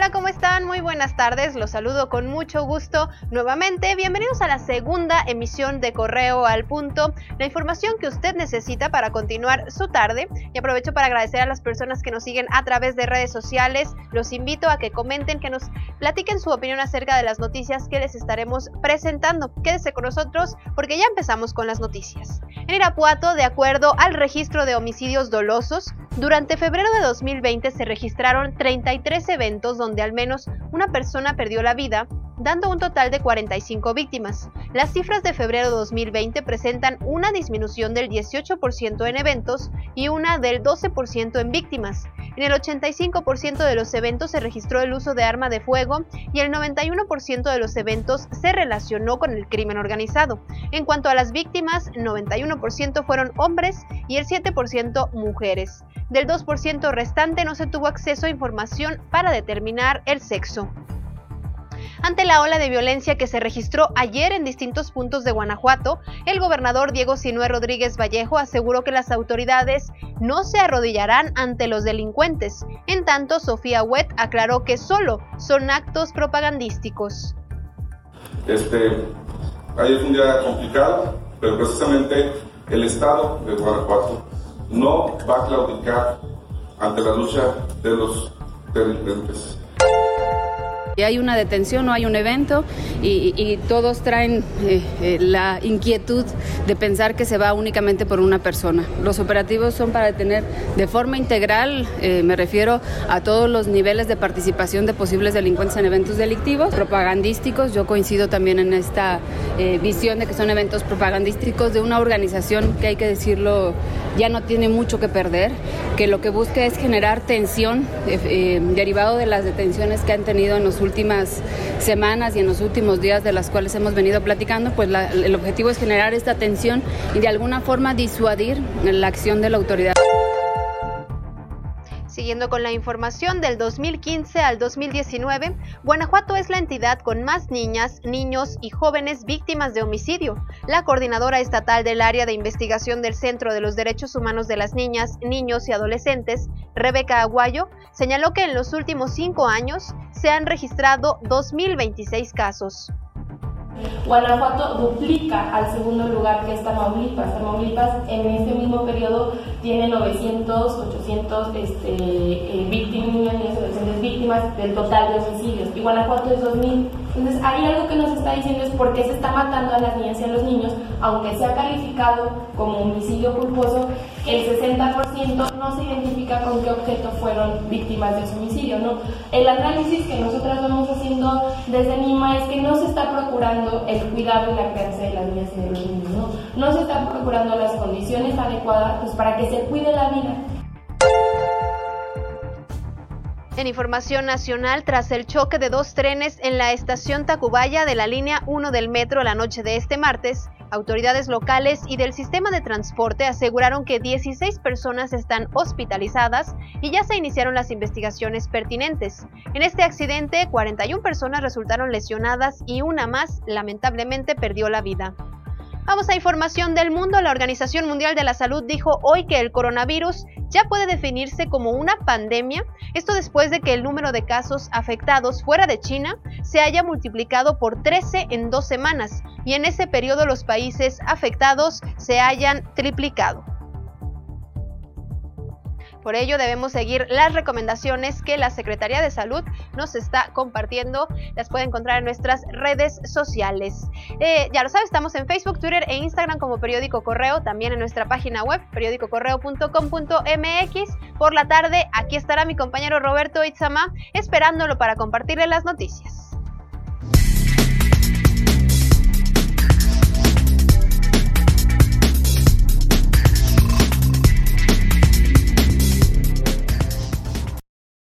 Hola, ¿cómo están? Muy buenas tardes. Los saludo con mucho gusto nuevamente. Bienvenidos a la segunda emisión de Correo al Punto, la información que usted necesita para continuar su tarde. Y aprovecho para agradecer a las personas que nos siguen a través de redes sociales. Los invito a que comenten, que nos platiquen su opinión acerca de las noticias que les estaremos presentando. Quédese con nosotros porque ya empezamos con las noticias. En Irapuato, de acuerdo al registro de homicidios dolosos, durante febrero de 2020 se registraron 33 eventos donde al menos una persona perdió la vida, dando un total de 45 víctimas. Las cifras de febrero de 2020 presentan una disminución del 18% en eventos y una del 12% en víctimas. En el 85% de los eventos se registró el uso de arma de fuego y el 91% de los eventos se relacionó con el crimen organizado. En cuanto a las víctimas, 91% fueron hombres y el 7% mujeres. Del 2% restante no se tuvo acceso a información para determinar el sexo. Ante la ola de violencia que se registró ayer en distintos puntos de Guanajuato, el gobernador Diego Sinue Rodríguez Vallejo aseguró que las autoridades no se arrodillarán ante los delincuentes. En tanto, Sofía Wet aclaró que solo son actos propagandísticos. Este, ayer un día complicado, pero precisamente el Estado de Guanajuato no va a claudicar ante la lucha de los delincuentes. Hay una detención o hay un evento y, todos traen eh, eh, la inquietud de pensar que se va únicamente por una persona. Los operativos son para detener de forma integral, eh, me refiero a todos los niveles de participación de posibles delincuentes en eventos delictivos, propagandísticos. Yo coincido también en esta visión de que son eventos propagandísticos de una organización que hay que decirlo ya no tiene mucho que perder, que lo que busca es generar tensión derivado de las detenciones que han tenido en últimos últimas semanas y en los últimos días de las cuales hemos venido platicando, pues el objetivo es generar esta tensión y de alguna forma disuadir la acción de la autoridad. Siguiendo con la información del 2015 al 2019, Guanajuato es la entidad con más niñas, niños y jóvenes víctimas de homicidio. La coordinadora estatal del área de investigación del Centro de los Derechos Humanos de las Niñas, Niños y Adolescentes, Rebeca Aguayo, señaló que en los últimos cinco años se han registrado 2.026 casos. Guanajuato duplica al segundo lugar que es Tamaulipas. Tamaulipas en este mismo periodo tiene 900, 800 este, eh, víctimas, del total de homicidios. Y Guanajuato es 2000. Entonces, hay algo que nos está diciendo es por qué se está matando a las niñas y a los niños, aunque sea calificado como homicidio culposo, el 60% no se identifica con qué objeto fueron víctimas de homicidio. ¿no? El análisis que nosotras vamos haciendo desde NIMA es que no se está el cuidado y la crianza de las niñas y de los niños. No, no se están procurando las condiciones adecuadas pues, para que se cuide la vida. En información nacional, tras el choque de dos trenes en la estación Tacubaya de la línea 1 del metro la noche de este martes, autoridades locales y del sistema de transporte aseguraron que 16 personas están hospitalizadas y ya se iniciaron las investigaciones pertinentes. En este accidente, 41 personas resultaron lesionadas y una más lamentablemente perdió la vida. Vamos a información del mundo. La Organización Mundial de la Salud dijo hoy que el coronavirus ya puede definirse como una pandemia. Esto después de que el número de casos afectados fuera de China se haya multiplicado por 13 en dos semanas y en ese periodo los países afectados se hayan triplicado. Por ello debemos seguir las recomendaciones que la Secretaría de Salud nos está compartiendo. Las puede encontrar en nuestras redes sociales. Eh, ya lo sabes, estamos en Facebook, Twitter e Instagram como Periódico Correo, también en nuestra página web periódicocorreo.com.mx. Por la tarde, aquí estará mi compañero Roberto Itzama esperándolo para compartirle las noticias.